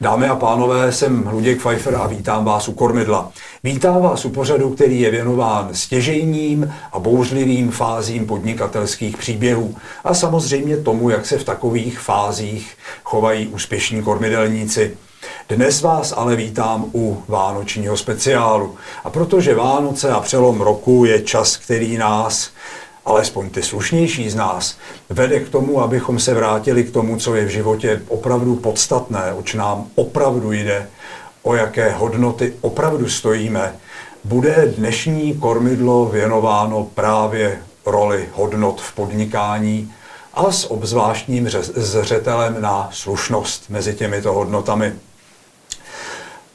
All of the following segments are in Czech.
Dámy a pánové, jsem Luděk Pfeiffer a vítám vás u Kormidla. Vítám vás u pořadu, který je věnován stěžejním a bouřlivým fázím podnikatelských příběhů a samozřejmě tomu, jak se v takových fázích chovají úspěšní kormidelníci. Dnes vás ale vítám u vánočního speciálu. A protože Vánoce a přelom roku je čas, který nás alespoň ty slušnější z nás, vede k tomu, abychom se vrátili k tomu, co je v životě opravdu podstatné, oč nám opravdu jde, o jaké hodnoty opravdu stojíme, bude dnešní kormidlo věnováno právě roli hodnot v podnikání a s obzvláštním zřetelem na slušnost mezi těmito hodnotami.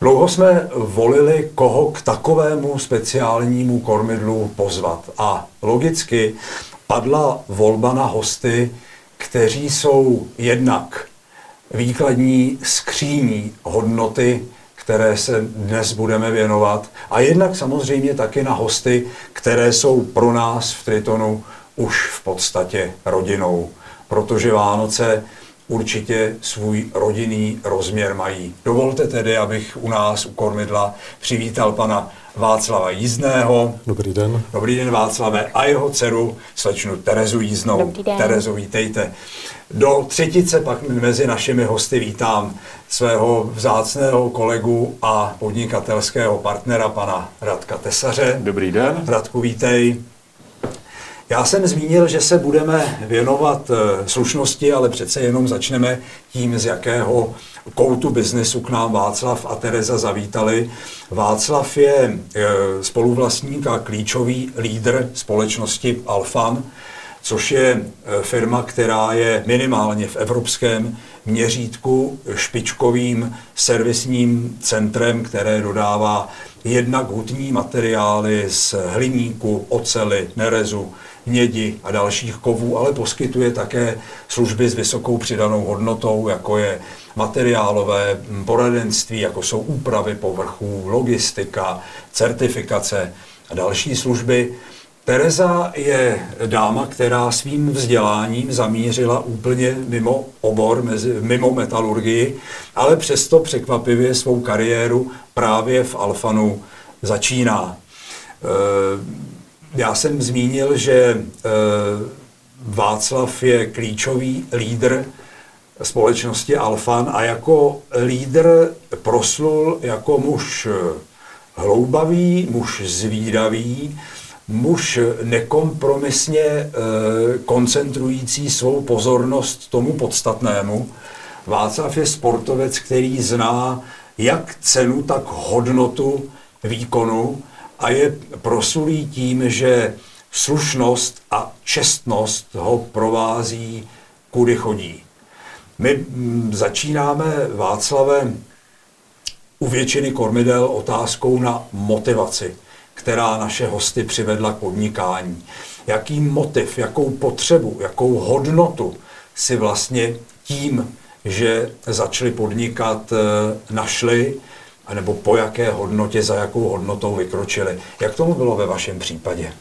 Dlouho jsme volili, koho k takovému speciálnímu kormidlu pozvat. A logicky padla volba na hosty, kteří jsou jednak výkladní skříní hodnoty, které se dnes budeme věnovat, a jednak samozřejmě taky na hosty, které jsou pro nás v Tritonu už v podstatě rodinou, protože Vánoce určitě svůj rodinný rozměr mají. Dovolte tedy, abych u nás u Kormidla přivítal pana Václava Jízdného. Dobrý den. Dobrý den Václave a jeho dceru, slečnu Terezu Jízdnou. Dobrý den. Terezu, vítejte. Do třetice pak mezi našimi hosty vítám svého vzácného kolegu a podnikatelského partnera, pana Radka Tesaře. Dobrý den. Radku, vítej. Já jsem zmínil, že se budeme věnovat eh, slušnosti, ale přece jenom začneme tím, z jakého koutu biznesu k nám Václav a Tereza zavítali. Václav je eh, spoluvlastník a klíčový lídr společnosti Alfan, což je eh, firma, která je minimálně v evropském měřítku špičkovým servisním centrem, které dodává jednak hutní materiály z hliníku, ocely, nerezu, mědi a dalších kovů, ale poskytuje také služby s vysokou přidanou hodnotou, jako je materiálové poradenství, jako jsou úpravy povrchů, logistika, certifikace a další služby. Tereza je dáma, která svým vzděláním zamířila úplně mimo obor, mimo metalurgii, ale přesto překvapivě svou kariéru právě v Alfanu začíná. E, já jsem zmínil, že e, Václav je klíčový lídr společnosti Alfan a jako lídr proslul jako muž hloubavý, muž zvídavý, muž nekompromisně e, koncentrující svou pozornost tomu podstatnému. Václav je sportovec, který zná jak cenu, tak hodnotu výkonu a je prosulý tím, že slušnost a čestnost ho provází, kudy chodí. My mm, začínáme, Václave, u většiny kormidel otázkou na motivaci, která naše hosty přivedla k podnikání. Jaký motiv, jakou potřebu, jakou hodnotu si vlastně tím, že začali podnikat, eh, našli anebo po jaké hodnotě, za jakou hodnotou vykročili. Jak tomu bylo ve vašem případě?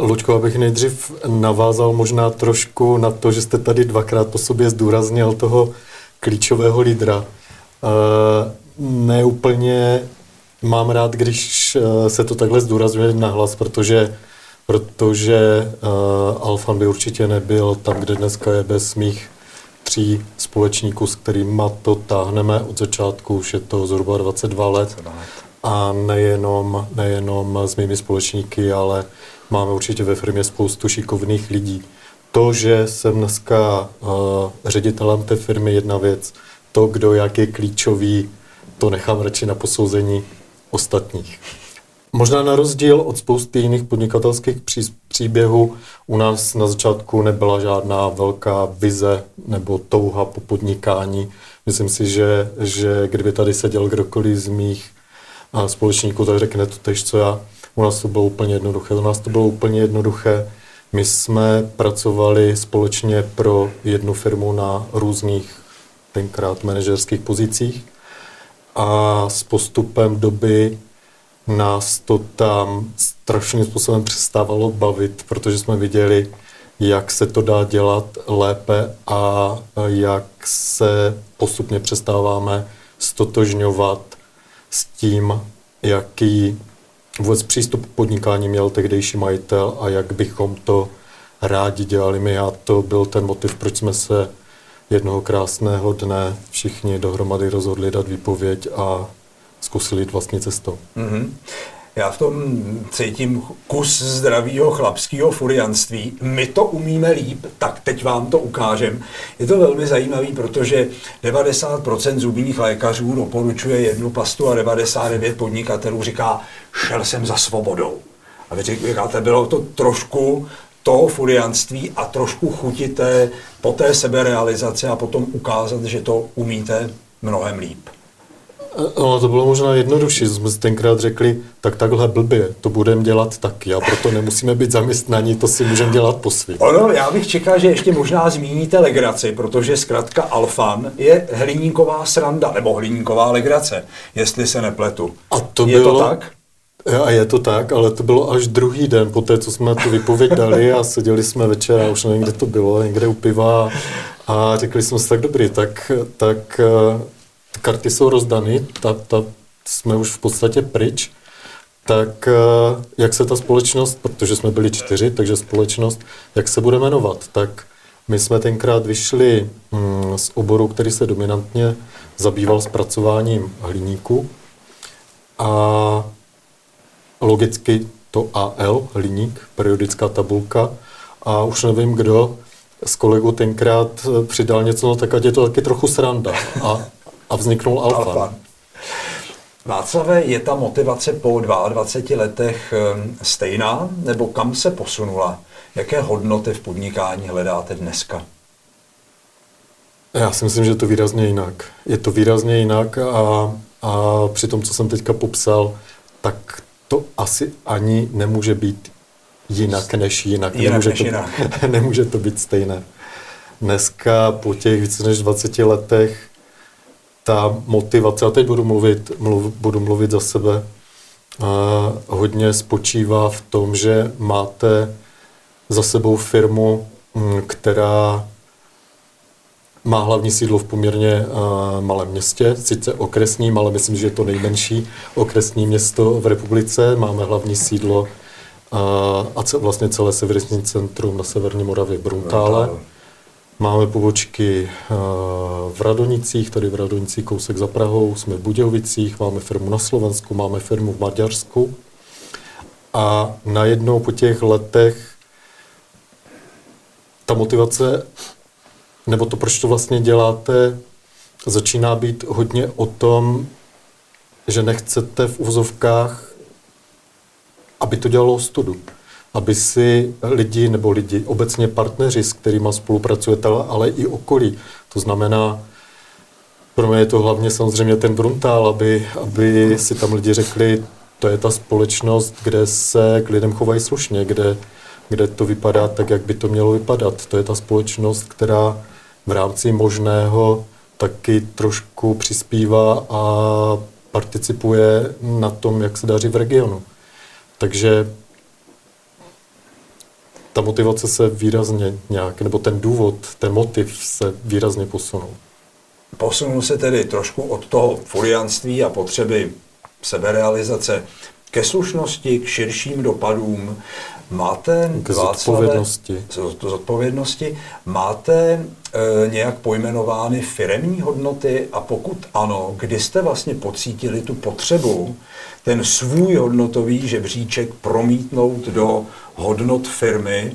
Luďko, abych nejdřív navázal možná trošku na to, že jste tady dvakrát po sobě zdůraznil toho klíčového lídra. E, neúplně mám rád, když eh, se to takhle zdůrazňuje nahlas, protože, protože uh, Alfan by určitě nebyl tam, kde dneska je bez mých tří společníků, s kterými to táhneme od začátku, už je to zhruba 22 let. A nejenom, nejenom s mými společníky, ale máme určitě ve firmě spoustu šikovných lidí. To, že jsem dneska uh, ředitelem té firmy, jedna věc. To, kdo jak je klíčový, to nechám radši na posouzení ostatních. Možná na rozdíl od spousty jiných podnikatelských příběhů u nás na začátku nebyla žádná velká vize nebo touha po podnikání. Myslím si, že, že kdyby tady seděl kdokoliv z mých společníků, tak řekne to tež, co já. U nás to bylo úplně jednoduché. U nás to bylo úplně jednoduché. My jsme pracovali společně pro jednu firmu na různých tenkrát manažerských pozicích a s postupem doby nás to tam strašným způsobem přestávalo bavit, protože jsme viděli, jak se to dá dělat lépe a jak se postupně přestáváme stotožňovat s tím, jaký vůbec přístup k podnikání měl tehdejší majitel a jak bychom to rádi dělali my. A to byl ten motiv, proč jsme se jednoho krásného dne všichni dohromady rozhodli dát výpověď a zkusili jít vlastní cestou. Mm-hmm. Já v tom cítím kus zdravého chlapského furianství. My to umíme líp, tak teď vám to ukážem. Je to velmi zajímavé, protože 90% zubních lékařů doporučuje jednu pastu a 99 podnikatelů říká, šel jsem za svobodou. A vy říkáte, bylo to trošku toho furianství a trošku chutité po té seberealizaci a potom ukázat, že to umíte mnohem líp. No, to bylo možná jednodušší. Jsme si tenkrát řekli, tak takhle blbě, to budeme dělat taky a proto nemusíme být zaměstnaní, to si můžeme dělat po svým. Ono, já bych čekal, že ještě možná zmíníte legraci, protože zkrátka alfan je hliníková sranda, nebo hliníková legrace, jestli se nepletu. A to je bylo, to tak? A je to tak, ale to bylo až druhý den po té, co jsme tu vypověď dali a seděli jsme večer, a už nevím, kde to bylo, někde u piva a řekli jsme si tak dobrý, tak, tak karty jsou rozdany, ta, ta, jsme už v podstatě pryč, tak eh, jak se ta společnost, protože jsme byli čtyři, takže společnost, jak se bude jmenovat, tak my jsme tenkrát vyšli mm, z oboru, který se dominantně zabýval zpracováním hliníku. A logicky to AL, hliník, periodická tabulka. A už nevím kdo, s kolegou tenkrát eh, přidal něco, no tak ať je to taky trochu sranda. A a vzniknul Alfa. Alfa. Václave, je ta motivace po 22 letech ehm, stejná, nebo kam se posunula? Jaké hodnoty v podnikání hledáte dneska? Já si myslím, že je to výrazně jinak. Je to výrazně jinak a, a při tom, co jsem teďka popsal, tak to asi ani nemůže být jinak než jinak. jinak nemůže, než to, jinak. nemůže to být stejné. Dneska po těch více než 20 letech ta motivace, a teď budu mluvit, mluv, budu mluvit za sebe, a hodně spočívá v tom, že máte za sebou firmu, mm, která má hlavní sídlo v poměrně uh, malém městě, sice okresním, ale myslím, že je to nejmenší okresní město v republice. Máme hlavní sídlo uh, a ce, vlastně celé severní centrum na severní Moravě Bruntále. Bruntále Máme pobočky eh, v Radonicích, tady v Radonicích kousek za Prahou, jsme v Budějovicích, máme firmu na Slovensku, máme firmu v Maďarsku. A najednou po těch letech ta motivace, nebo to, proč to vlastně děláte, začíná být hodně o tom, že nechcete v úzovkách, aby to dělalo studu aby si lidi nebo lidi, obecně partneři, s kterými spolupracujete, ale i okolí. To znamená, pro mě je to hlavně samozřejmě ten Bruntál, aby, aby si tam lidi řekli, to je ta společnost, kde se k lidem chovají slušně, kde, kde to vypadá tak, jak by to mělo vypadat. To je ta společnost, která v rámci možného taky trošku přispívá a participuje na tom, jak se daří v regionu. Takže ta motivace se výrazně nějak, nebo ten důvod, ten motiv se výrazně posunul. Posunul se tedy trošku od toho furianství a potřeby seberealizace ke slušnosti, k širším dopadům. Máte k zodpovědnosti. zodpovědnosti. Máte e, nějak pojmenovány firemní hodnoty a pokud ano, kdy jste vlastně pocítili tu potřebu ten svůj hodnotový žebříček promítnout do hodnot firmy,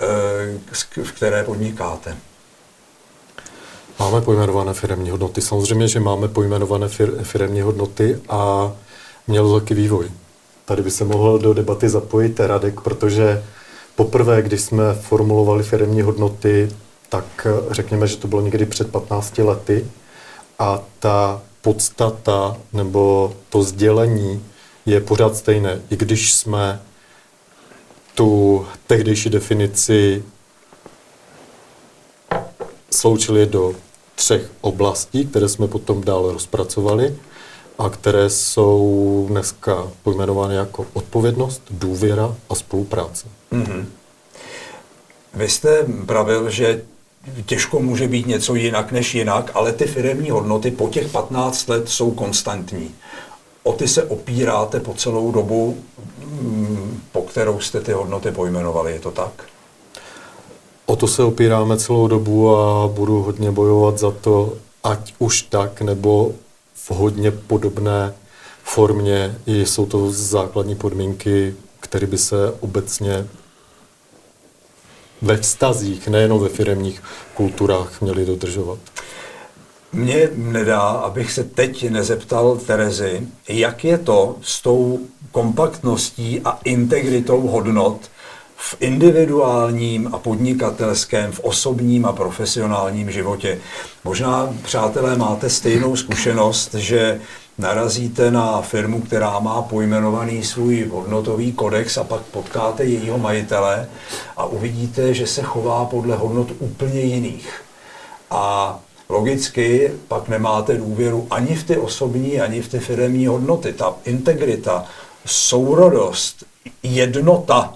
eh, v které podnikáte? Máme pojmenované firmní hodnoty. Samozřejmě, že máme pojmenované fir- firmní hodnoty a měl taky vývoj. Tady by se mohl do debaty zapojit Radek, protože poprvé, když jsme formulovali firmní hodnoty, tak eh, řekněme, že to bylo někdy před 15 lety a ta podstata nebo to sdělení je pořád stejné, i když jsme tu tehdejší definici sloučili do třech oblastí, které jsme potom dále rozpracovali a které jsou dneska pojmenovány jako odpovědnost, důvěra a spolupráce. Mm-hmm. Vy jste pravil, že těžko může být něco jinak než jinak, ale ty firemní hodnoty po těch 15 let jsou konstantní. O ty se opíráte po celou dobu, mm, po kterou jste ty hodnoty pojmenovali, je to tak? O to se opíráme celou dobu a budu hodně bojovat za to, ať už tak, nebo v hodně podobné formě. Jsou to základní podmínky, které by se obecně ve vztazích, nejenom ve firemních kulturách měly dodržovat. Mně nedá, abych se teď nezeptal Terezy, jak je to s tou kompaktností a integritou hodnot v individuálním a podnikatelském, v osobním a profesionálním životě. Možná, přátelé, máte stejnou zkušenost, že narazíte na firmu, která má pojmenovaný svůj hodnotový kodex a pak potkáte jejího majitele a uvidíte, že se chová podle hodnot úplně jiných. A logicky pak nemáte důvěru ani v ty osobní, ani v ty firmní hodnoty. Ta integrita, sourodost, jednota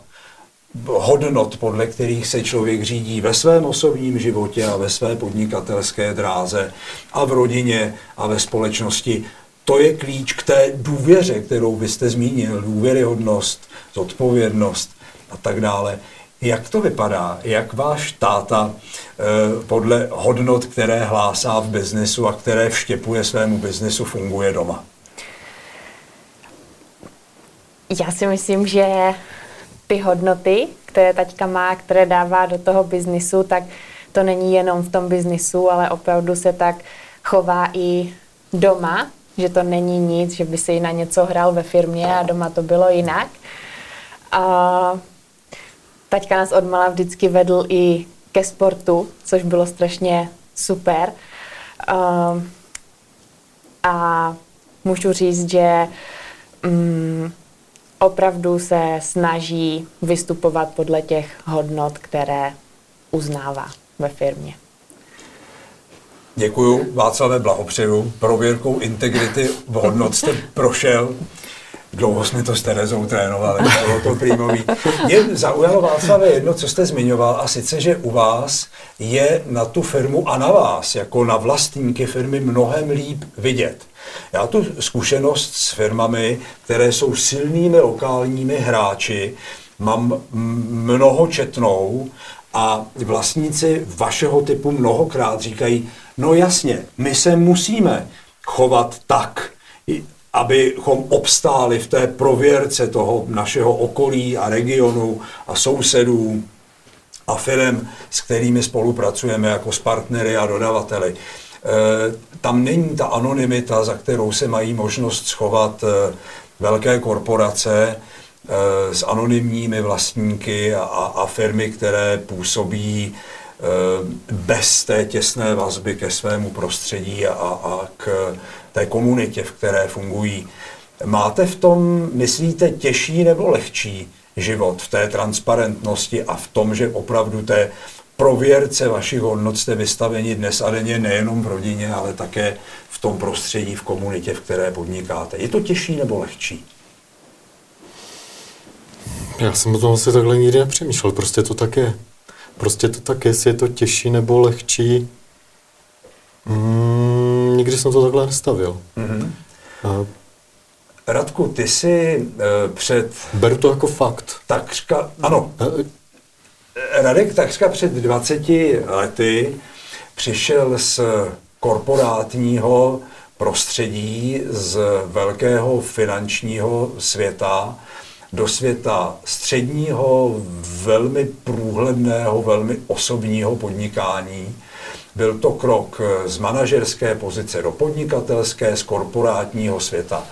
hodnot, podle kterých se člověk řídí ve svém osobním životě a ve své podnikatelské dráze a v rodině a ve společnosti, to je klíč k té důvěře, kterou vy jste zmínil, důvěryhodnost, zodpovědnost a tak dále. Jak to vypadá? Jak váš táta eh, podle hodnot, které hlásá v biznesu a které vštěpuje svému biznesu, funguje doma? Já si myslím, že ty hodnoty, které taťka má, které dává do toho biznisu, tak to není jenom v tom biznisu, ale opravdu se tak chová i doma, že to není nic, že by si na něco hrál ve firmě a doma to bylo jinak. A taťka nás odmala vždycky vedl i ke sportu, což bylo strašně super. A, a můžu říct, že mm, opravdu se snaží vystupovat podle těch hodnot, které uznává ve firmě. Děkuju, Václavé, blahopřeju. Prověrkou integrity v hodnot jste prošel. Dlouho jsme to s Terezou trénovali, bylo to prýmový. Mě zaujalo Václavé jedno, co jste zmiňoval, a sice, že u vás je na tu firmu a na vás, jako na vlastníky firmy, mnohem líp vidět. Já tu zkušenost s firmami, které jsou silnými lokálními hráči, mám mnohočetnou a vlastníci vašeho typu mnohokrát říkají, no jasně, my se musíme chovat tak, abychom obstáli v té prověrce toho našeho okolí a regionu a sousedů a firm, s kterými spolupracujeme jako s partnery a dodavateli. Eh, tam není ta anonymita, za kterou se mají možnost schovat eh, velké korporace eh, s anonymními vlastníky a, a firmy, které působí bez té těsné vazby ke svému prostředí a, a k té komunitě, v které fungují. Máte v tom, myslíte, těžší nebo lehčí život v té transparentnosti a v tom, že opravdu té prověrce vašich hodnot jste vystaveni dnes a denně nejenom v rodině, ale také v tom prostředí, v komunitě, v které podnikáte. Je to těžší nebo lehčí? Já jsem o tom asi takhle nikdy nepřemýšlel, prostě to tak je. Prostě to tak je, jestli je to těžší nebo lehčí. Mm, nikdy jsem to takhle nestavil. Mm-hmm. A... Radku, ty jsi uh, před... Beru to jako fakt. Takřka, ano. Uh, Radek takřka před 20 lety přišel z korporátního prostředí, z velkého finančního světa do světa středního, velmi průhledného, velmi osobního podnikání. Byl to krok z manažerské pozice do podnikatelské, z korporátního světa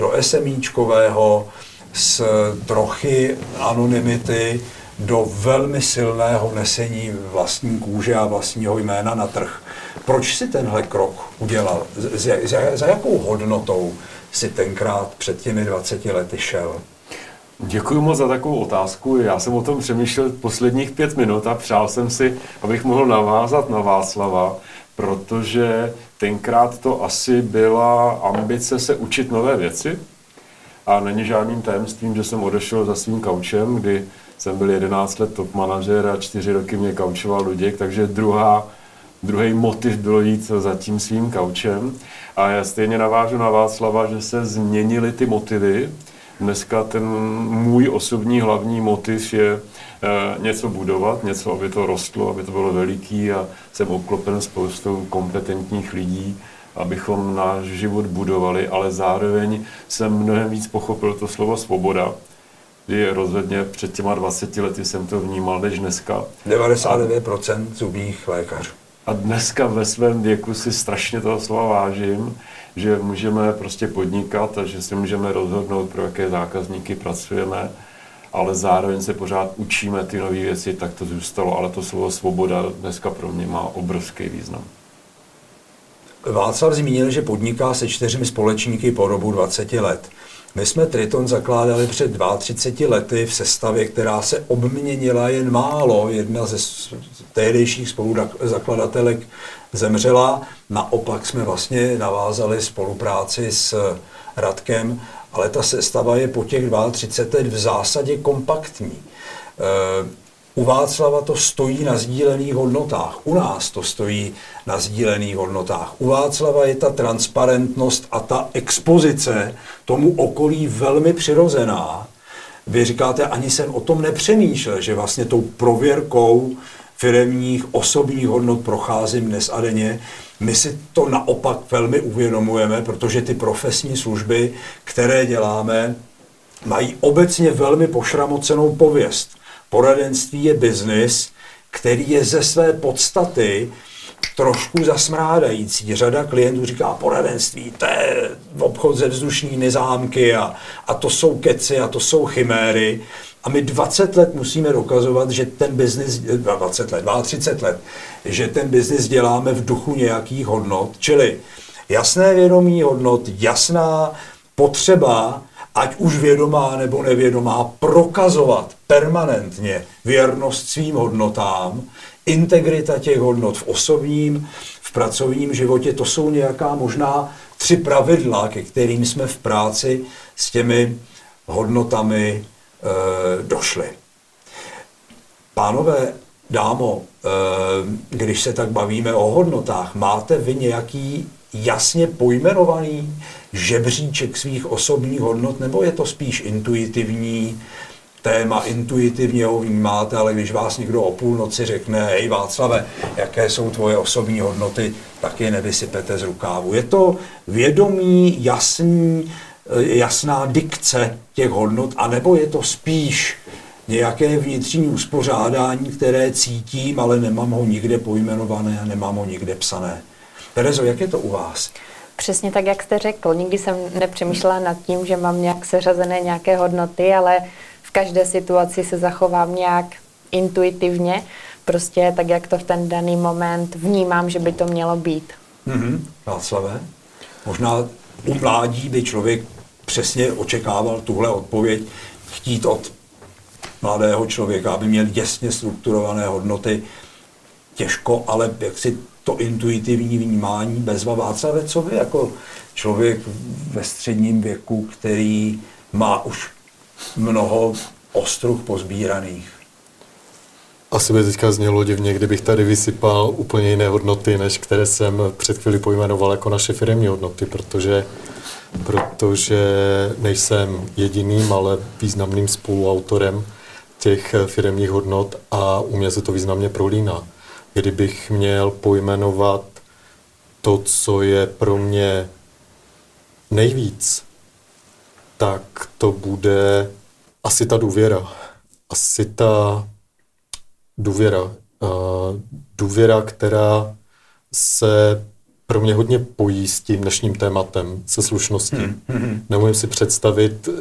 do SMíčkového, z trochy anonymity, do velmi silného nesení vlastní kůže a vlastního jména na trh. Proč si tenhle krok udělal? Z, z, za jakou hodnotou si tenkrát před těmi 20 lety šel? Děkuji moc za takovou otázku. Já jsem o tom přemýšlel posledních pět minut a přál jsem si, abych mohl navázat na Václava, protože tenkrát to asi byla ambice se učit nové věci. A není žádným tajemstvím, že jsem odešel za svým kaučem, kdy jsem byl 11 let top manažer a 4 roky mě kaučoval Luděk, takže druhá, druhý motiv bylo jít za tím svým kaučem. A já stejně navážu na Václava, že se změnily ty motivy. Dneska ten můj osobní hlavní motiv je e, něco budovat, něco, aby to rostlo, aby to bylo veliký a jsem obklopen spoustou kompetentních lidí, abychom náš život budovali, ale zároveň jsem mnohem víc pochopil to slovo svoboda, kdy rozhodně před těma 20 lety jsem to vnímal než dneska. 99% zubních lékařů. A dneska ve svém věku si strašně toho slova vážím, že můžeme prostě podnikat a že si můžeme rozhodnout, pro jaké zákazníky pracujeme, ale zároveň se pořád učíme ty nové věci, tak to zůstalo. Ale to slovo svoboda dneska pro mě má obrovský význam. Václav zmínil, že podniká se čtyřmi společníky po dobu 20 let. My jsme Triton zakládali před 32 lety v sestavě, která se obměnila jen málo. Jedna ze tehdejších spoluzakladatelek zemřela. Naopak jsme vlastně navázali spolupráci s Radkem, ale ta sestava je po těch 32 let v zásadě kompaktní. U Václava to stojí na sdílených hodnotách. U nás to stojí na sdílených hodnotách. U Václava je ta transparentnost a ta expozice tomu okolí velmi přirozená. Vy říkáte, ani jsem o tom nepřemýšlel, že vlastně tou prověrkou firemních osobních hodnot procházím dnes a denně. My si to naopak velmi uvědomujeme, protože ty profesní služby, které děláme, mají obecně velmi pošramocenou pověst. Poradenství je biznis, který je ze své podstaty trošku zasmrádající. Řada klientů říká, poradenství, to je obchod ze vzdušní zámky a, a to jsou keci a to jsou chiméry. A my 20 let musíme dokazovat, že ten biznis, 20 let, 30 let, že ten biznis děláme v duchu nějakých hodnot, čili jasné vědomí hodnot, jasná potřeba ať už vědomá nebo nevědomá, prokazovat permanentně věrnost svým hodnotám, integrita těch hodnot v osobním, v pracovním životě, to jsou nějaká možná tři pravidla, ke kterým jsme v práci s těmi hodnotami došli. Pánové, dámo, e, když se tak bavíme o hodnotách, máte vy nějaký jasně pojmenovaný žebříček svých osobních hodnot, nebo je to spíš intuitivní téma, intuitivně ho vnímáte, ale když vás někdo o půlnoci řekne, hej Václave, jaké jsou tvoje osobní hodnoty, tak je nevysypete z rukávu. Je to vědomí, jasný, jasná dikce těch hodnot, anebo je to spíš nějaké vnitřní uspořádání, které cítím, ale nemám ho nikde pojmenované a nemám ho nikde psané. Terezo, jak je to u vás? Přesně tak, jak jste řekl. Nikdy jsem nepřemýšlela nad tím, že mám nějak seřazené nějaké hodnoty, ale v každé situaci se zachovám nějak intuitivně, prostě tak, jak to v ten daný moment vnímám, že by to mělo být. Mm-hmm. Václavé? Možná u mládí by člověk přesně očekával tuhle odpověď, chtít od mladého člověka, aby měl jasně strukturované hodnoty. Těžko, ale jak si to intuitivní vnímání bezva Václave, co vy jako člověk ve středním věku, který má už mnoho ostruh pozbíraných. Asi by teďka znělo divně, kdybych tady vysypal úplně jiné hodnoty, než které jsem před chvíli pojmenoval jako naše firmní hodnoty, protože, protože nejsem jediným, ale významným spoluautorem těch firmních hodnot a u mě se to významně prolíná kdybych měl pojmenovat to, co je pro mě nejvíc, tak to bude asi ta důvěra. Asi ta důvěra. Uh, důvěra, která se pro mě hodně pojí s tím dnešním tématem, se slušností. Hmm. hmm. Neumím si představit, uh,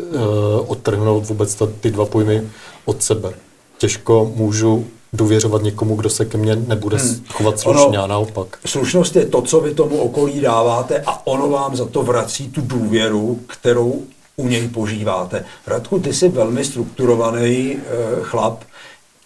odtrhnout vůbec ta, ty dva pojmy od sebe. Těžko můžu důvěřovat někomu, kdo se ke mně nebude hmm. chovat slušně ono, a naopak. Slušnost je to, co vy tomu okolí dáváte a ono vám za to vrací tu důvěru, kterou u něj požíváte. Radku, ty jsi velmi strukturovaný e, chlap,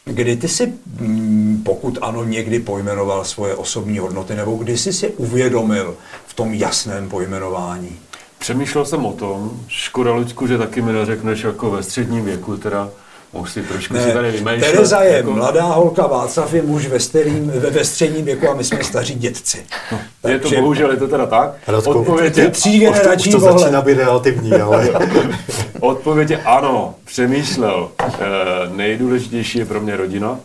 kdy ty si, mm, pokud ano, někdy pojmenoval svoje osobní hodnoty, nebo kdy jsi si uvědomil v tom jasném pojmenování? Přemýšlel jsem o tom, škoda Luďku, že taky mi neřekneš jako ve středním věku, teda Už si trošku si tady vymýšlet. Tereza je jako... mladá holka, Václav je muž ve, starým, ve, ve středním věku a my jsme staří dětci. No, je to bohužel, je to teda tak? Radko, Odpověď je tří generační to, už to začíná být relativní, ale... Odpověď je ano, přemýšlel. E, nejdůležitější je pro mě rodina,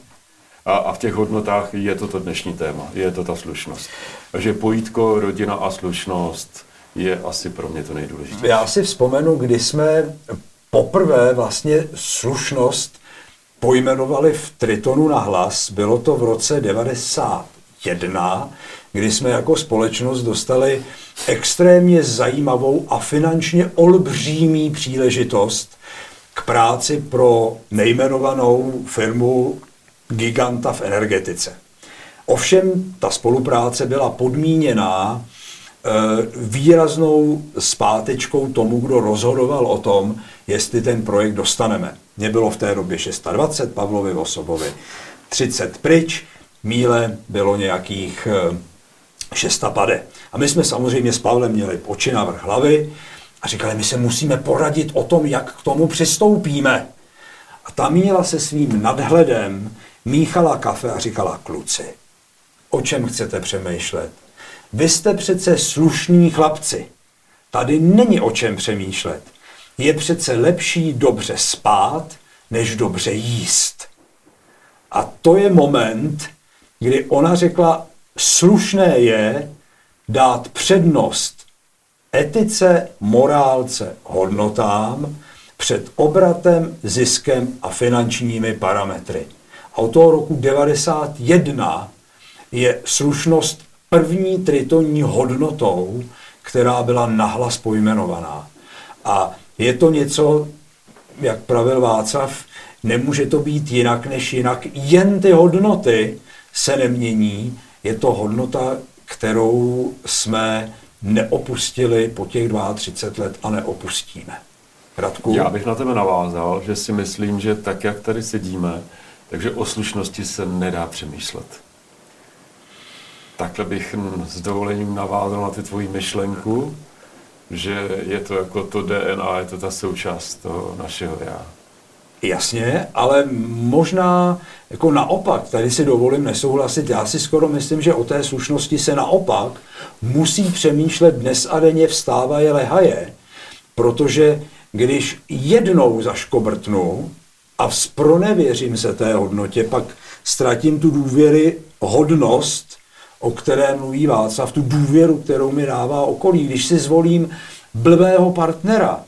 a, a v těch hodnotách je to to dnešní téma, je to ta slušnost. Takže pojítko, rodina a slušnost je asi pro mě to nejdůležitější. Já si vzpomenu, kdy jsme poprvé vlastně slušnost pojmenovali v Tritonu na hlas. Bylo to v roce 91, kdy jsme jako společnost dostali extrémně zajímavou a finančně olbřímý příležitost k práci pro nejmenovanou firmu giganta v energetice. Ovšem ta spolupráce byla podmíněná výraznou zpátečkou tomu, kdo rozhodoval o tom, jestli ten projekt dostaneme. Mě bylo v té době 620, Pavlovi Vosobovi 30 pryč, míle bylo nějakých 600 e, A my jsme samozřejmě s Pavlem měli oči na vrch hlavy a říkali, my se musíme poradit o tom, jak k tomu přistoupíme. A ta míla se svým nadhledem míchala kafe a říkala, kluci, o čem chcete přemýšlet? Vy jste přece slušní chlapci. Tady není o čem přemýšlet. Je přece lepší dobře spát, než dobře jíst. A to je moment, kdy ona řekla, slušné je dát přednost etice, morálce, hodnotám před obratem, ziskem a finančními parametry. A od toho roku 91 je slušnost první tritonní hodnotou, která byla nahlas pojmenovaná. A je to něco, jak pravil Václav, nemůže to být jinak než jinak. Jen ty hodnoty se nemění. Je to hodnota, kterou jsme neopustili po těch 32 let a neopustíme. Radku? Já bych na tebe navázal, že si myslím, že tak, jak tady sedíme, takže o slušnosti se nedá přemýšlet. Takhle bych s dovolením navázal na ty tvoji myšlenku, že je to jako to DNA, je to ta součást toho našeho já. Jasně, ale možná jako naopak, tady si dovolím nesouhlasit, já si skoro myslím, že o té slušnosti se naopak musí přemýšlet dnes a denně vstávaje lehaje, protože když jednou zaškobrtnu, a spronevěřím se té hodnotě, pak ztratím tu důvěry, hodnost, o které mluví Václav, tu důvěru, kterou mi dává okolí. Když si zvolím blbého partnera,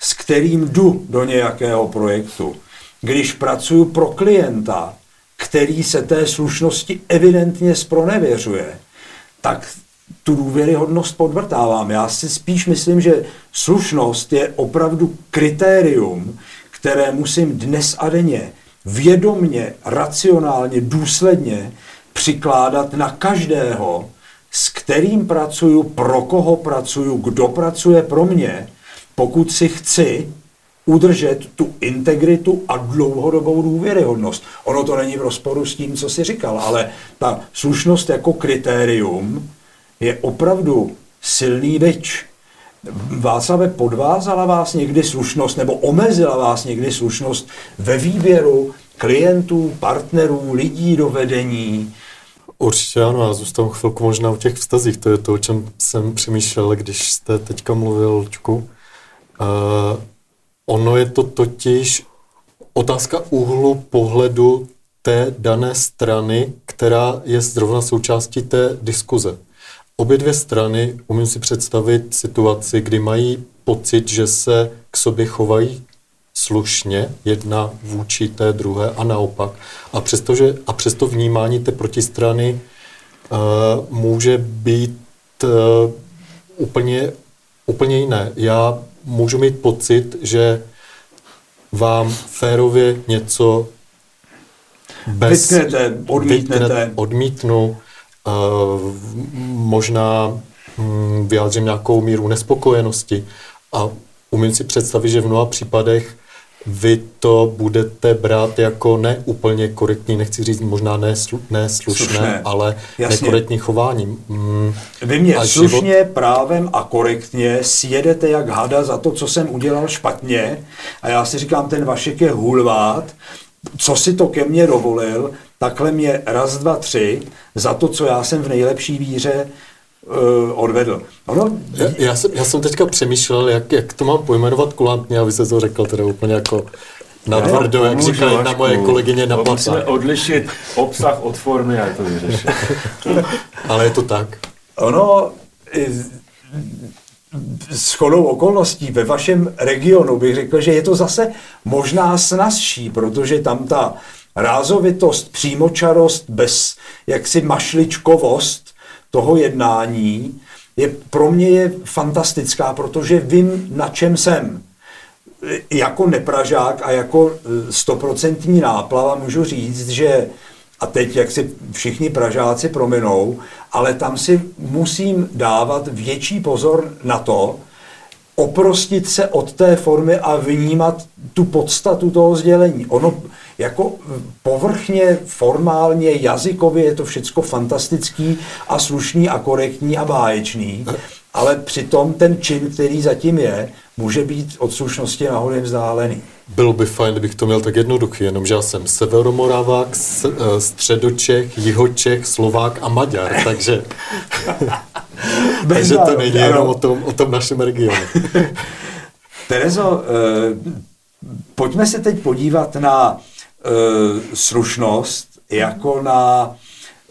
s kterým jdu do nějakého projektu, když pracuji pro klienta, který se té slušnosti evidentně spronevěřuje, tak tu důvěryhodnost podvrtávám. Já si spíš myslím, že slušnost je opravdu kritérium, které musím dnes a denně vědomně, racionálně, důsledně přikládat na každého, s kterým pracuju, pro koho pracuju, kdo pracuje pro mě, pokud si chci udržet tu integritu a dlouhodobou důvěryhodnost. Ono to není v rozporu s tím, co si říkal, ale ta slušnost jako kritérium je opravdu silný byč. Václave, podvázala vás někdy slušnost nebo omezila vás někdy slušnost ve výběru klientů, partnerů, lidí do vedení? Určitě ano, já zůstanu chvilku možná u těch vztazích. To je to, o čem jsem přemýšlel, když jste teďka mluvil, Lučku. Uh, ono je to totiž otázka úhlu pohledu té dané strany, která je zrovna součástí té diskuze. Obě dvě strany umím si představit situaci, kdy mají pocit, že se k sobě chovají slušně, jedna vůči té druhé a naopak. A, přestože, a přesto vnímání té protistrany uh, může být uh, úplně, úplně jiné. Já můžu mít pocit, že vám férově něco bez... Vytknete, odmítnete. odmítnu, možná hm, vyjádřím nějakou míru nespokojenosti a umím si představit, že v mnoha případech vy to budete brát jako neúplně korektní, nechci říct možná ne, slu, ne slušné, slušné, ale Jasně. nekorektní chování. Mm, vy mě a slušně, život... právem a korektně sjedete jak hada za to, co jsem udělal špatně a já si říkám, ten Vašek je hulvát, co si to ke mně dovolil, takhle mě raz, dva, tři za to, co já jsem v nejlepší víře odvedl. Ono, já, já, jsem, já jsem teďka přemýšlel, jak, jak to mám pojmenovat kulantně, aby se to řekl teda úplně jako na tvrdo, jak říkají na moje kolegyně na plata. Musíme odlišit obsah od formy a je to vyřešit. Ale je to tak. Ono, s chodou okolností ve vašem regionu bych řekl, že je to zase možná snazší, protože tam ta rázovitost, přímočarost, bez jaksi mašličkovost toho jednání je pro mě je fantastická, protože vím, na čem jsem. Jako nepražák a jako stoprocentní náplava můžu říct, že a teď, jak si všichni Pražáci prominou, ale tam si musím dávat větší pozor na to, oprostit se od té formy a vnímat tu podstatu toho sdělení. Ono jako povrchně, formálně, jazykově je to všecko fantastický a slušný a korektní a báječný, ale přitom ten čin, který zatím je, může být od slušnosti nahoře vzdálený. Bylo by fajn, kdybych to měl tak jednoduchý, jenomže já jsem severomoravák, eh, středočech, jihočech, Slovák a Maďar, takže, takže to není jenom o tom, o tom našem regionu. Terezo, eh, pojďme se teď podívat na eh, slušnost jako na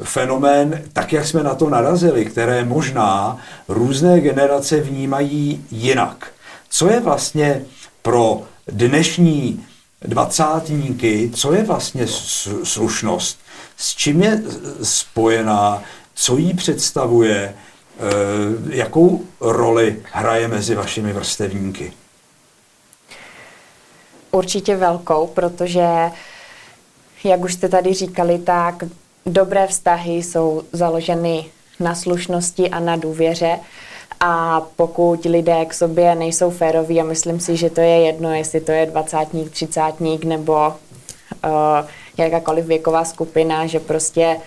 fenomén, tak jak jsme na to narazili, které možná různé generace vnímají jinak. Co je vlastně pro dnešní dvacátníky, co je vlastně slušnost, s čím je spojená, co jí představuje, eh, jakou roli hraje mezi vašimi vrstevníky? Určitě velkou, protože, jak už jste tady říkali, tak dobré vztahy jsou založeny na slušnosti a na důvěře. A pokud lidé k sobě nejsou féroví, a myslím si, že to je jedno, jestli to je dvacátník, třicátník nebo uh, jakákoliv věková skupina, že prostě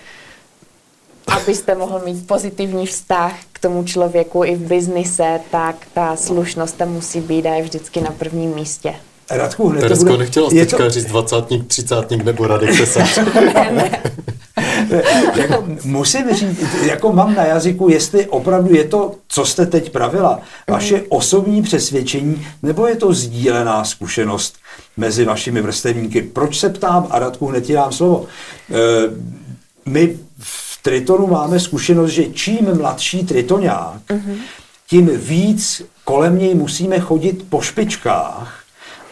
abyste mohl mít pozitivní vztah k tomu člověku i v biznise, tak ta slušnost tam musí být a je vždycky na prvním místě. Radku, hned Teresko, bude... nechtěla jsi teďka to... říct dvacátník, třicátník nebo Radek Tesař. ne, ne. jako, musím říct, jako mám na jazyku, jestli opravdu je to, co jste teď pravila, vaše osobní přesvědčení, nebo je to sdílená zkušenost mezi vašimi vrstevníky. Proč se ptám a Radku hned dám slovo. E, my v Tritonu máme zkušenost, že čím mladší tritoňák, tím víc kolem něj musíme chodit po špičkách,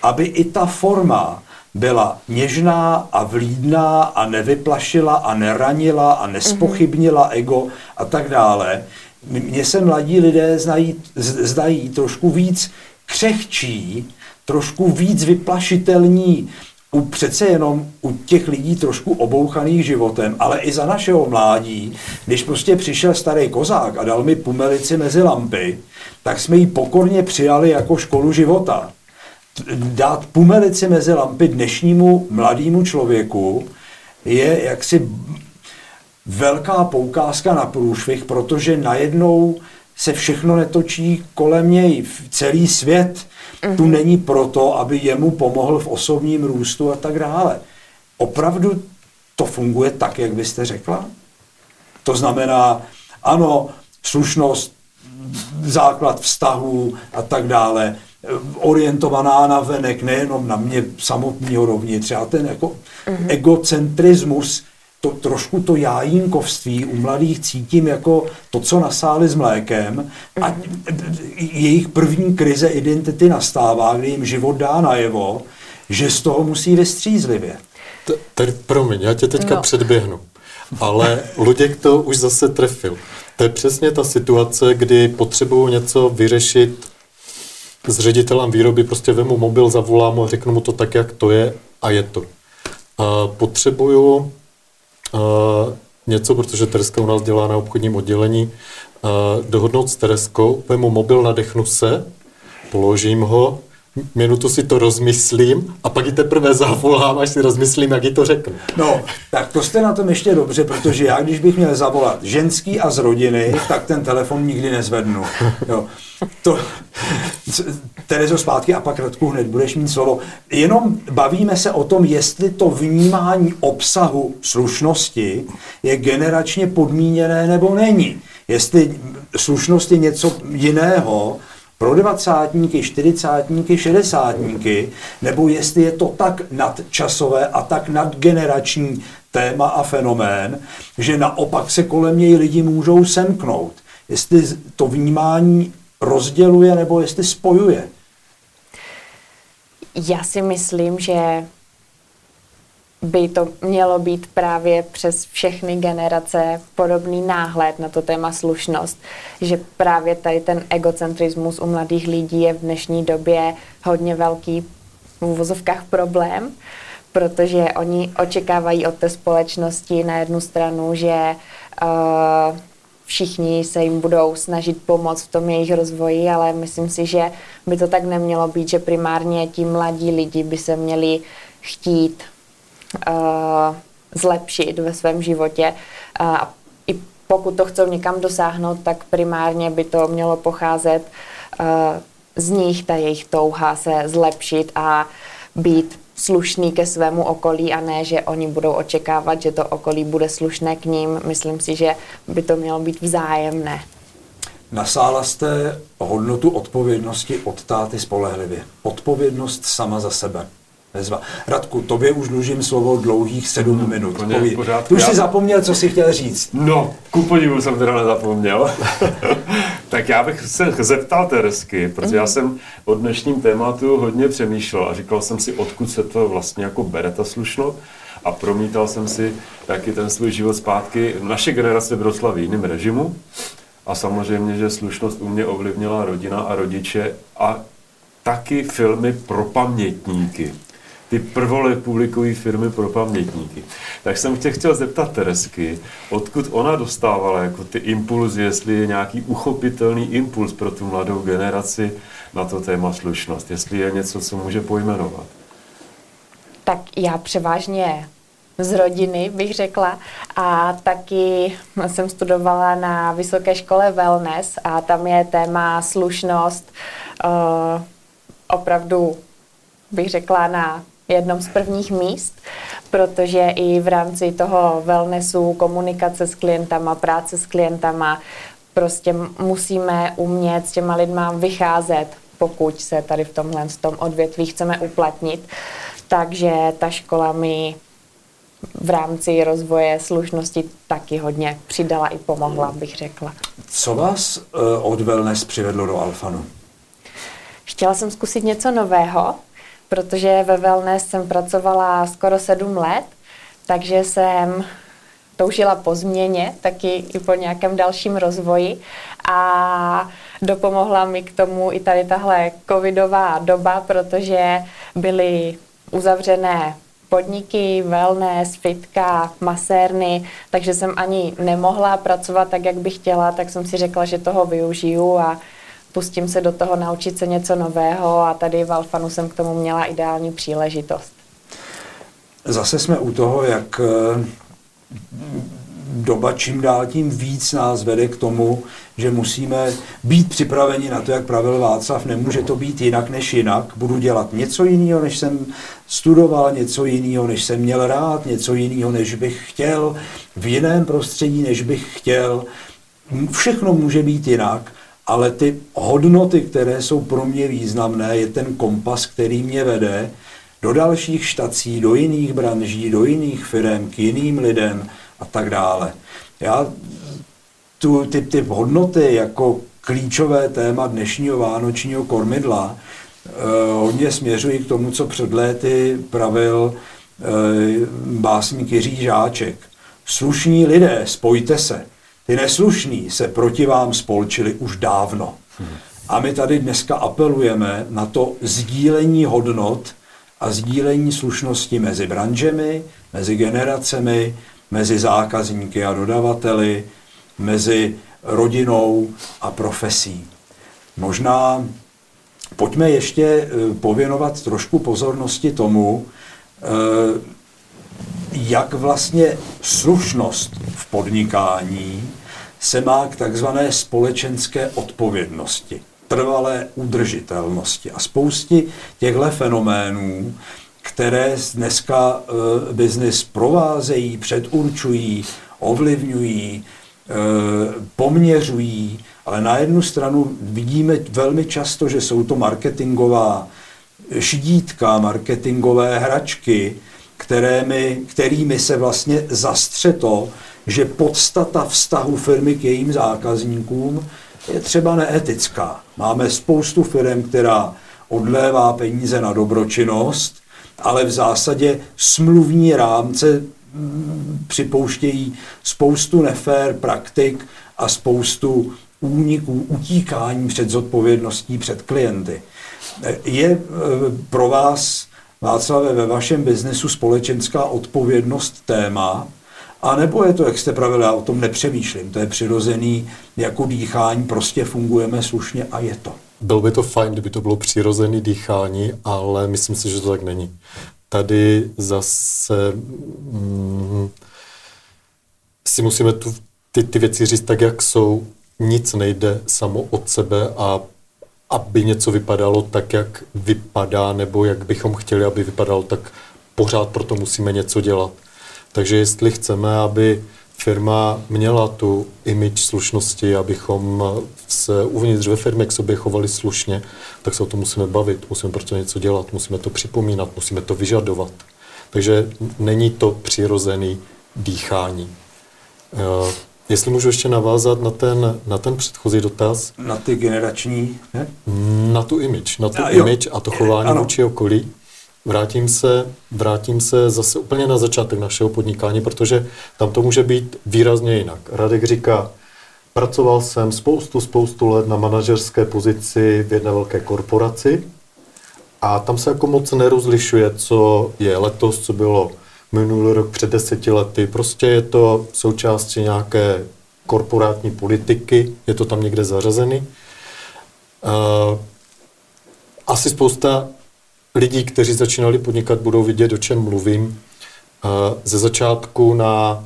aby i ta forma byla něžná a vlídná a nevyplašila a neranila a nespochybnila ego a tak dále. Mně se mladí lidé znají, zdají trošku víc křehčí, trošku víc vyplašitelní, u přece jenom u těch lidí trošku obouchaných životem, ale i za našeho mládí, když prostě přišel starý kozák a dal mi pumelici mezi lampy, tak jsme ji pokorně přijali jako školu života dát pumelici mezi lampy dnešnímu mladému člověku je jaksi velká poukázka na průšvih, protože najednou se všechno netočí kolem něj, celý svět mm-hmm. tu není proto, aby jemu pomohl v osobním růstu a tak dále. Opravdu to funguje tak, jak byste řekla? To znamená, ano, slušnost, základ vztahů a tak dále, orientovaná na venek, nejenom na mě samotného rovně, třeba ten jako mm-hmm. egocentrismus, to, trošku to jájínkovství u mladých cítím jako to, co nasáli s mlékem a mm-hmm. jejich první krize identity nastává, kdy jim život dá najevo, že z toho musí vystřízlivě. Tady, promiň, já tě teďka no. předběhnu, ale Luděk to už zase trefil. To je přesně ta situace, kdy potřebuju něco vyřešit s ředitelem výroby prostě vemu mobil, zavolám a řeknu mu to tak, jak to je a je to. A potřebuju něco, protože Tereska u nás dělá na obchodním oddělení, dohodnout s Tereskou, vemu mobil, nadechnu se, položím ho minutu si to rozmyslím a pak ji teprve zavolám, až si rozmyslím, jak ji to řeknu. No, tak to jste na tom ještě dobře, protože já, když bych měl zavolat ženský a z rodiny, tak ten telefon nikdy nezvednu. Jo. To, Terezo, zpátky a pak Radku hned budeš mít slovo. Jenom bavíme se o tom, jestli to vnímání obsahu slušnosti je generačně podmíněné nebo není. Jestli slušnost je něco jiného, pro dvacátníky, čtyřicátníky, šedesátníky, nebo jestli je to tak nadčasové a tak nadgenerační téma a fenomén, že naopak se kolem něj lidi můžou semknout. Jestli to vnímání rozděluje nebo jestli spojuje. Já si myslím, že by to mělo být právě přes všechny generace podobný náhled na to téma slušnost, že právě tady ten egocentrismus u mladých lidí je v dnešní době hodně velký v uvozovkách problém, protože oni očekávají od té společnosti na jednu stranu, že uh, všichni se jim budou snažit pomoct v tom jejich rozvoji, ale myslím si, že by to tak nemělo být, že primárně ti mladí lidi by se měli chtít zlepšit ve svém životě. A i pokud to chcou někam dosáhnout, tak primárně by to mělo pocházet uh, z nich, ta jejich touha se zlepšit a být slušný ke svému okolí a ne, že oni budou očekávat, že to okolí bude slušné k ním. Myslím si, že by to mělo být vzájemné. Nasála jste hodnotu odpovědnosti od táty spolehlivě. Odpovědnost sama za sebe. Vezva. Radku, tobě už dlužím slovo dlouhých sedm no, minut. Poví. Ty už já... jsi zapomněl, co jsi chtěl říct. No, ku podivu jsem teda nezapomněl. tak já bych se zeptal Teresky, protože já jsem o dnešním tématu hodně přemýšlel a říkal jsem si, odkud se to vlastně jako bere ta slušnost a promítal jsem si taky ten svůj život zpátky. Naše generace vyrostla v jiném režimu a samozřejmě, že slušnost u mě ovlivnila rodina a rodiče a taky filmy pro pamětníky ty prvorepublikové firmy pro pamětníky. Tak jsem tě chtěl zeptat Teresky, odkud ona dostávala jako ty impulzy, jestli je nějaký uchopitelný impuls pro tu mladou generaci na to téma slušnost, jestli je něco, co může pojmenovat. Tak já převážně z rodiny, bych řekla. A taky jsem studovala na vysoké škole wellness a tam je téma slušnost uh, opravdu, bych řekla, na jednom z prvních míst, protože i v rámci toho wellnessu, komunikace s klientama, práce s klientama, prostě musíme umět s těma lidma vycházet, pokud se tady v tomhle v tom odvětví chceme uplatnit. Takže ta škola mi v rámci rozvoje slušnosti taky hodně přidala i pomohla, bych řekla. Co vás uh, od wellness přivedlo do Alfanu? Chtěla jsem zkusit něco nového, protože ve wellness jsem pracovala skoro sedm let, takže jsem toužila po změně, taky i po nějakém dalším rozvoji a dopomohla mi k tomu i tady tahle covidová doba, protože byly uzavřené podniky, wellness, fitka, masérny, takže jsem ani nemohla pracovat tak, jak bych chtěla, tak jsem si řekla, že toho využiju a pustím se do toho naučit se něco nového a tady v Alfanu jsem k tomu měla ideální příležitost. Zase jsme u toho, jak eh, doba čím dál tím víc nás vede k tomu, že musíme být připraveni na to, jak pravil Václav, nemůže to být jinak než jinak. Budu dělat něco jiného, než jsem studoval, něco jiného, než jsem měl rád, něco jiného, než bych chtěl, v jiném prostředí, než bych chtěl. Všechno může být jinak ale ty hodnoty, které jsou pro mě významné, je ten kompas, který mě vede do dalších štací, do jiných branží, do jiných firm, k jiným lidem a tak dále. Já tu, ty, ty hodnoty jako klíčové téma dnešního vánočního kormidla eh, hodně směřují k tomu, co před léty pravil eh, básník Jiří Žáček. Slušní lidé, spojte se. Ty neslušní se proti vám spolčili už dávno. A my tady dneska apelujeme na to sdílení hodnot a sdílení slušnosti mezi branžemi, mezi generacemi, mezi zákazníky a dodavateli, mezi rodinou a profesí. Možná Pojďme ještě eh, pověnovat trošku pozornosti tomu, eh, jak vlastně slušnost v podnikání se má k takzvané společenské odpovědnosti, trvalé udržitelnosti a spoustě těchto fenoménů, které dneska e, biznis provázejí, předurčují, ovlivňují, e, poměřují, ale na jednu stranu vidíme velmi často, že jsou to marketingová šidítka, marketingové hračky, kterými, kterými se vlastně zastře to, že podstata vztahu firmy k jejím zákazníkům je třeba neetická. Máme spoustu firm, která odlévá peníze na dobročinnost, ale v zásadě smluvní rámce mm, připouštějí spoustu nefér praktik a spoustu úniků, utíkání před zodpovědností před klienty. Je e, pro vás, Václave, ve vašem biznesu společenská odpovědnost téma, a nebo je to, jak jste pravili, já o tom nepřemýšlím, to je přirozený jako dýchání, prostě fungujeme slušně a je to. Bylo by to fajn, kdyby to bylo přirozené dýchání, ale myslím si, že to tak není. Tady zase mm, si musíme tu, ty, ty věci říct tak, jak jsou. Nic nejde samo od sebe a aby něco vypadalo tak, jak vypadá, nebo jak bychom chtěli, aby vypadalo, tak pořád proto musíme něco dělat. Takže jestli chceme, aby firma měla tu image slušnosti, abychom se uvnitř ve firmě k sobě chovali slušně, tak se o tom musíme bavit, musíme proto něco dělat, musíme to připomínat, musíme to vyžadovat. Takže není to přirozený dýchání. Jestli můžu ještě navázat na ten, na ten předchozí dotaz. Na ty generační, ne? Na tu image, na tu a image a to chování ano. vůči okolí. Vrátím se, vrátím se zase úplně na začátek našeho podnikání, protože tam to může být výrazně jinak. Radek říká, pracoval jsem spoustu, spoustu let na manažerské pozici v jedné velké korporaci a tam se jako moc nerozlišuje, co je letos, co bylo minulý rok před deseti lety. Prostě je to součástí nějaké korporátní politiky, je to tam někde zařazený. Asi spousta lidí, kteří začínali podnikat, budou vidět, o čem mluvím. Ze začátku na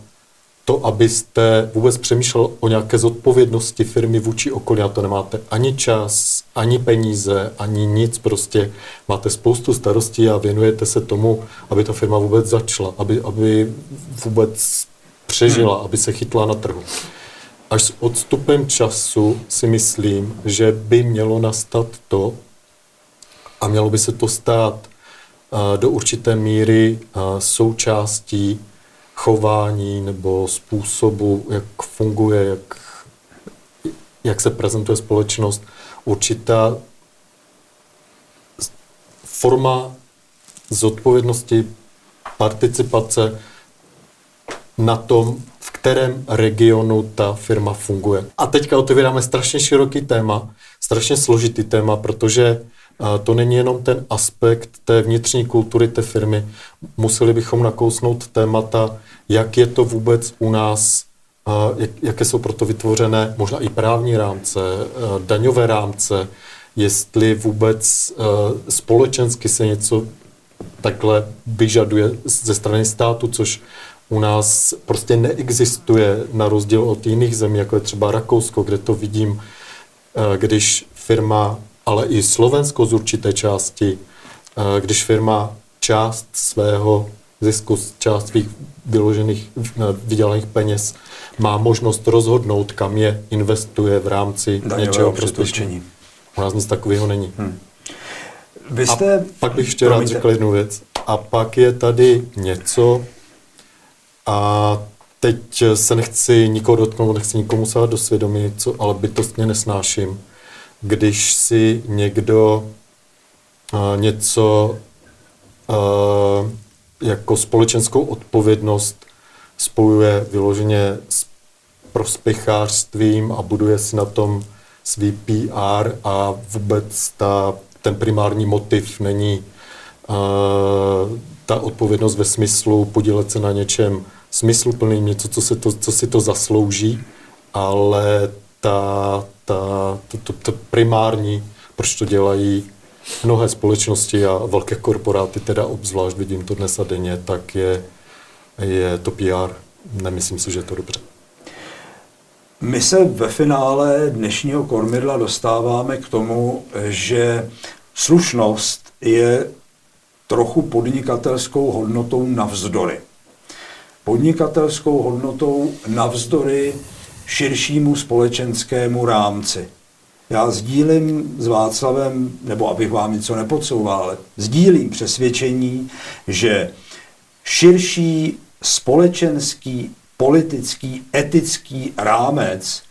to, abyste vůbec přemýšlel o nějaké zodpovědnosti firmy vůči okolí, a to nemáte ani čas, ani peníze, ani nic, prostě máte spoustu starostí a věnujete se tomu, aby ta firma vůbec začala, aby, aby vůbec přežila, hmm. aby se chytla na trhu. Až s odstupem času si myslím, že by mělo nastat to, a mělo by se to stát do určité míry součástí chování nebo způsobu, jak funguje, jak, jak se prezentuje společnost, určitá forma zodpovědnosti, participace na tom, v kterém regionu ta firma funguje. A teďka otevíráme strašně široký téma, strašně složitý téma, protože to není jenom ten aspekt té vnitřní kultury té firmy. Museli bychom nakousnout témata, jak je to vůbec u nás, jak, jaké jsou proto vytvořené možná i právní rámce, daňové rámce, jestli vůbec společensky se něco takhle vyžaduje ze strany státu, což u nás prostě neexistuje na rozdíl od jiných zemí, jako je třeba Rakousko, kde to vidím, když firma ale i Slovensko z určité části, eh, když firma část svého zisku, část svých vyložených, eh, vydělaných peněz má možnost rozhodnout, kam je investuje v rámci Daňového něčeho prospěšení. U nás nic takového není. Hmm. Vy jste... A pak bych ještě rád řekl jednu věc. A pak je tady něco, a teď se nechci nikoho dotknout, nechci nikomu sát do svědomí, co, ale bytostně nesnáším když si někdo uh, něco uh, jako společenskou odpovědnost spojuje vyloženě s prospěchářstvím a buduje si na tom svý PR a vůbec ta, ten primární motiv není uh, ta odpovědnost ve smyslu podílet se na něčem smysluplným, něco, co, se to, co si to zaslouží, ale ta, ta, to, to, to primární, proč to dělají, mnohé společnosti a velké korporáty, teda obzvlášť vidím to dnes a denně, tak je, je to PR. Nemyslím si, že je to dobře. My se ve finále dnešního kormidla dostáváme k tomu, že slušnost je trochu podnikatelskou hodnotou navzdory. Podnikatelskou hodnotou navzdory širšímu společenskému rámci. Já sdílím s Václavem, nebo abych vám něco nepodsouval, ale sdílím přesvědčení, že širší společenský, politický, etický rámec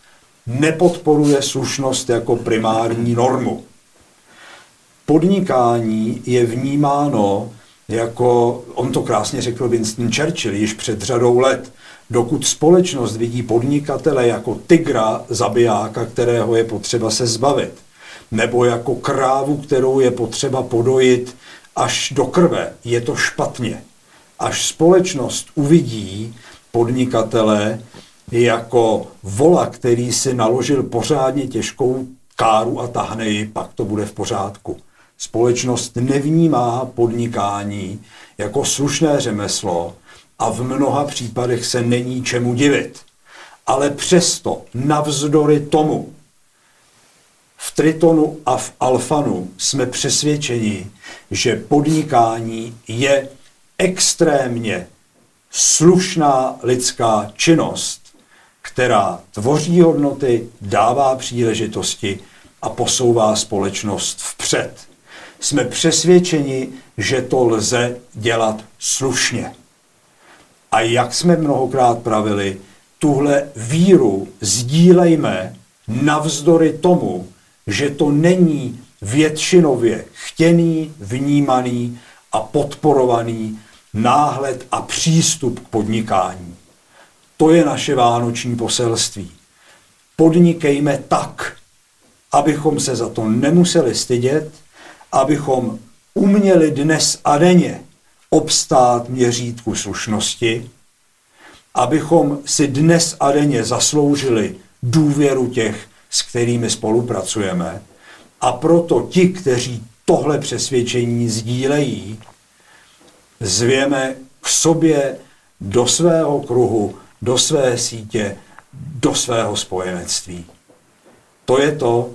nepodporuje slušnost jako primární normu. Podnikání je vnímáno jako, on to krásně řekl Winston Churchill již před řadou let, dokud společnost vidí podnikatele jako tygra zabijáka, kterého je potřeba se zbavit, nebo jako krávu, kterou je potřeba podojit až do krve, je to špatně. Až společnost uvidí podnikatele jako vola, který si naložil pořádně těžkou káru a tahne ji, pak to bude v pořádku. Společnost nevnímá podnikání jako slušné řemeslo a v mnoha případech se není čemu divit. Ale přesto, navzdory tomu, v Tritonu a v Alfanu jsme přesvědčeni, že podnikání je extrémně slušná lidská činnost, která tvoří hodnoty, dává příležitosti a posouvá společnost vpřed jsme přesvědčeni, že to lze dělat slušně. A jak jsme mnohokrát pravili, tuhle víru sdílejme navzdory tomu, že to není většinově chtěný, vnímaný a podporovaný náhled a přístup k podnikání. To je naše vánoční poselství. Podnikejme tak, abychom se za to nemuseli stydět, abychom uměli dnes a denně obstát měřítku slušnosti, abychom si dnes a denně zasloužili důvěru těch, s kterými spolupracujeme. A proto ti, kteří tohle přesvědčení sdílejí, zvěme k sobě do svého kruhu, do své sítě, do svého spojenectví. To je to,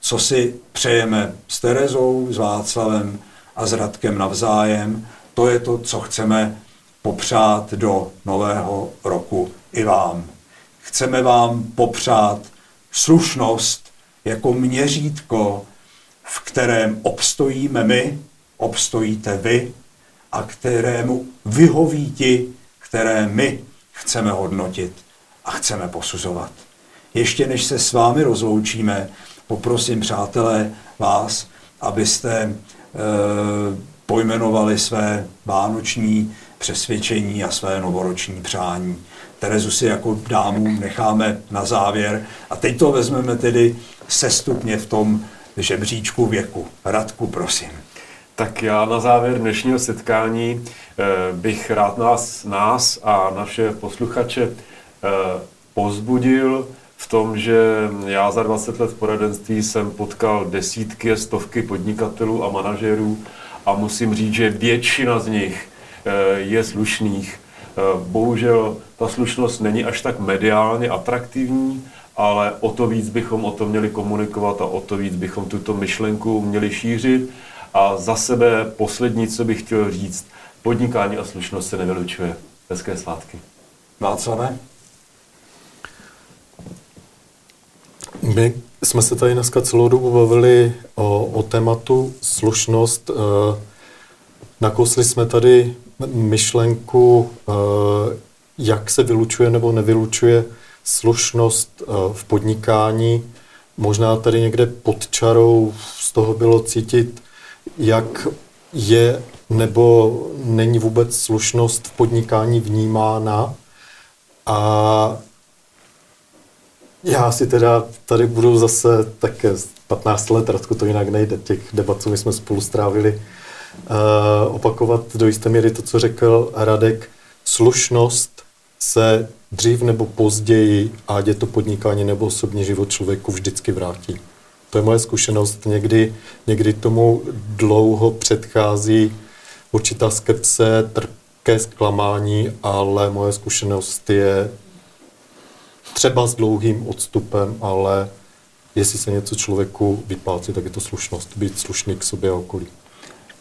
co si přejeme s Terezou, s Václavem a s Radkem navzájem. To je to, co chceme popřát do nového roku i vám. Chceme vám popřát slušnost jako měřítko, v kterém obstojíme my, obstojíte vy a kterému vyhoví ti, které my chceme hodnotit a chceme posuzovat. Ještě než se s vámi rozloučíme, poprosím, přátelé, vás, abyste e, pojmenovali své vánoční přesvědčení a své novoroční přání. Terezu si jako dámu necháme na závěr a teď to vezmeme tedy sestupně v tom žebříčku věku. Radku, prosím. Tak já na závěr dnešního setkání eh, bych rád nás, nás a naše posluchače eh, pozbudil v tom, že já za 20 let v poradenství jsem potkal desítky, stovky podnikatelů a manažerů a musím říct, že většina z nich eh, je slušných. Eh, bohužel ta slušnost není až tak mediálně atraktivní, ale o to víc bychom o tom měli komunikovat a o to víc bychom tuto myšlenku měli šířit. A za sebe poslední, co bych chtěl říct, podnikání a slušnost se nevylučuje. Hezké svátky. Václavé? My jsme se tady dneska celou dobu bavili o, o tématu slušnost. Eh, nakousli jsme tady myšlenku, eh, jak se vylučuje nebo nevylučuje slušnost eh, v podnikání. Možná tady někde pod čarou z toho bylo cítit, jak je nebo není vůbec slušnost v podnikání vnímána. A já si teda tady budu zase také 15 let, Radku, to jinak nejde, těch debat, co my jsme spolu strávili, uh, opakovat do jisté míry to, co řekl Radek. Slušnost se dřív nebo později, ať je to podnikání nebo osobní život člověku, vždycky vrátí. To je moje zkušenost. Někdy, někdy tomu dlouho předchází určitá skepse, trpké zklamání, ale moje zkušenost je třeba s dlouhým odstupem, ale jestli se něco člověku vyplácí, tak je to slušnost, být slušný k sobě a okolí.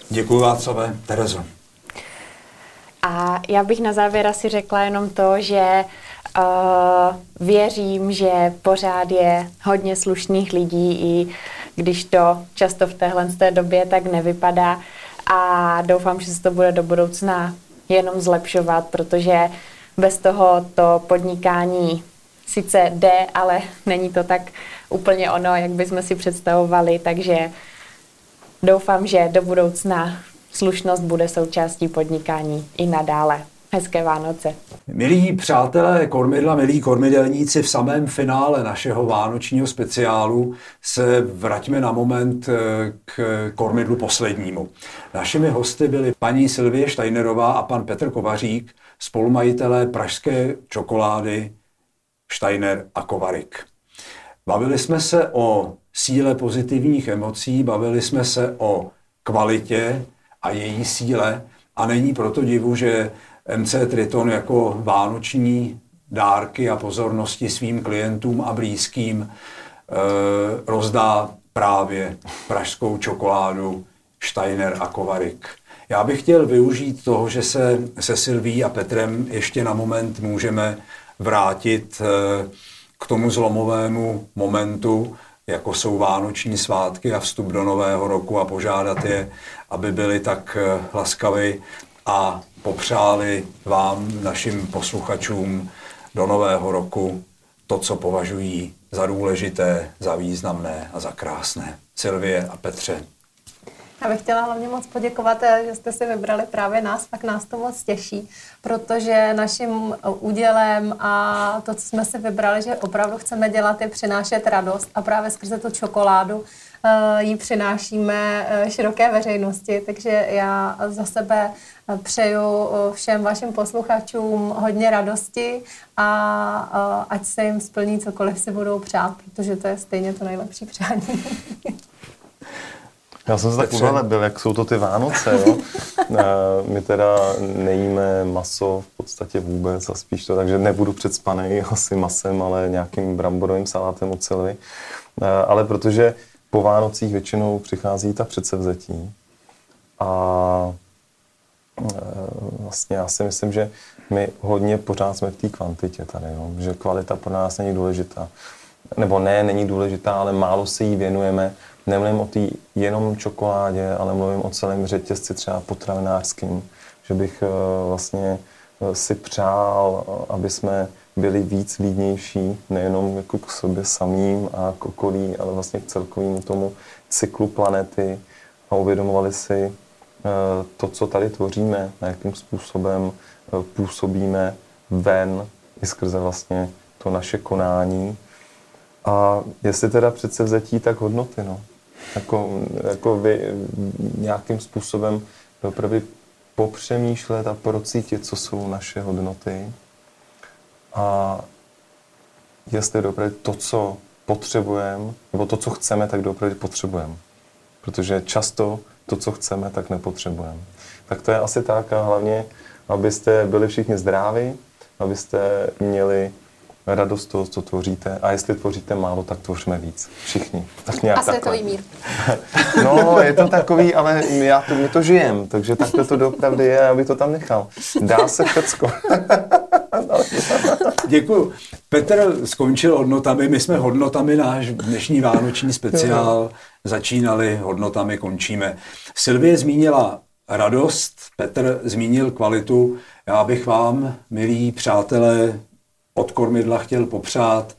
Děkuji Václavé. Terezo. A já bych na závěr asi řekla jenom to, že uh, věřím, že pořád je hodně slušných lidí, i když to často v téhle té době tak nevypadá. A doufám, že se to bude do budoucna jenom zlepšovat, protože bez toho to podnikání sice jde, ale není to tak úplně ono, jak bychom si představovali, takže doufám, že do budoucna slušnost bude součástí podnikání i nadále. Hezké Vánoce. Milí přátelé kormidla, milí kormidelníci, v samém finále našeho vánočního speciálu se vraťme na moment eh, k kormidlu poslednímu. Našimi hosty byli paní Silvie Steinerová a pan Petr Kovařík, spolumajitelé pražské čokolády Steiner a Kovarik. Bavili jsme se o síle pozitivních emocí, bavili jsme se o kvalitě a její síle a není proto divu, že MC Triton jako vánoční dárky a pozornosti svým klientům a blízkým e, rozdá právě pražskou čokoládu Steiner a Kovarik. Já bych chtěl využít toho, že se se Silví a Petrem ještě na moment můžeme vrátit e, k tomu zlomovému momentu, jako jsou vánoční svátky a vstup do nového roku a požádat je, aby byli tak eh, laskavi a popřáli vám, našim posluchačům do nového roku to, co považují za důležité, za významné a za krásné. Silvie a Petře, já bych chtěla hlavně moc poděkovat, eh, že jste si vybrali právě nás, pak nás to moc těší, protože naším údělem a to, co jsme si vybrali, že opravdu chceme dělat, je přinášet radost a právě skrze tu čokoládu eh, ji přinášíme eh, široké veřejnosti, takže já za sebe přeju všem vašim posluchačům hodně radosti a ať se jim splní cokoliv si budou přát, protože to je stejně to nejlepší přání. Já jsem se tak uvelebil, jak jsou to ty Vánoce, jo. Eh, my teda nejíme maso v podstatě vůbec a spíš to, takže nebudu předspaný asi masem, ale nějakým bramborovým salátem Silvy. Eh, ale protože po Vánocích většinou přichází ta předsevzetí a eh, vlastně já si myslím, že my hodně pořád jsme v té kvantitě tady, jo? že kvalita pro nás není důležitá. Nebo ne, není důležitá, ale málo se jí věnujeme Nemluvím o té jenom čokoládě, ale mluvím o celém řetězci třeba potravinářským, že bych eh, vlastně eh, si přál, eh, aby jsme byli víc lídnější, nejenom jako k sobě samým a k okolí, ale vlastně k celkovému tomu cyklu planety a uvědomovali si to, co tady tvoříme, na jakým způsobem působíme ven i skrze vlastně to naše konání. A jestli teda přece vzetí, tak hodnoty, no jako, jako vy, nějakým způsobem opravdu popřemýšlet a procítit, co jsou naše hodnoty a jestli opravdu to, co potřebujeme, nebo to, co chceme, tak opravdu potřebujeme. Protože často to, co chceme, tak nepotřebujeme. Tak to je asi tak a hlavně, abyste byli všichni zdraví, abyste měli radost toho, co tvoříte. A jestli tvoříte málo, tak tvoříme víc. Všichni. Tak nějak a světový mír. no, je to takový, ale já to, my to žijem, takže takhle to doopravdy je, aby to tam nechal. Dá se všecko. Děkuju. Petr skončil hodnotami, my jsme hodnotami náš dnešní vánoční speciál začínali, hodnotami končíme. Silvie zmínila radost, Petr zmínil kvalitu. Já bych vám, milí přátelé, od kormidla chtěl popřát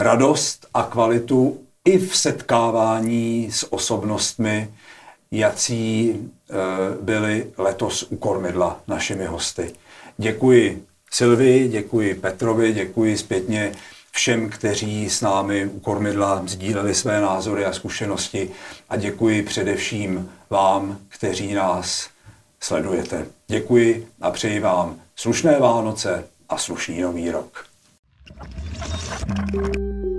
radost a kvalitu i v setkávání s osobnostmi, jací e, byli letos u kormidla našimi hosty. Děkuji Silvi, děkuji Petrovi, děkuji zpětně všem, kteří s námi u kormidla sdíleli své názory a zkušenosti a děkuji především vám, kteří nás sledujete. Děkuji a přeji vám slušné Vánoce, a slušný nový rok. thank you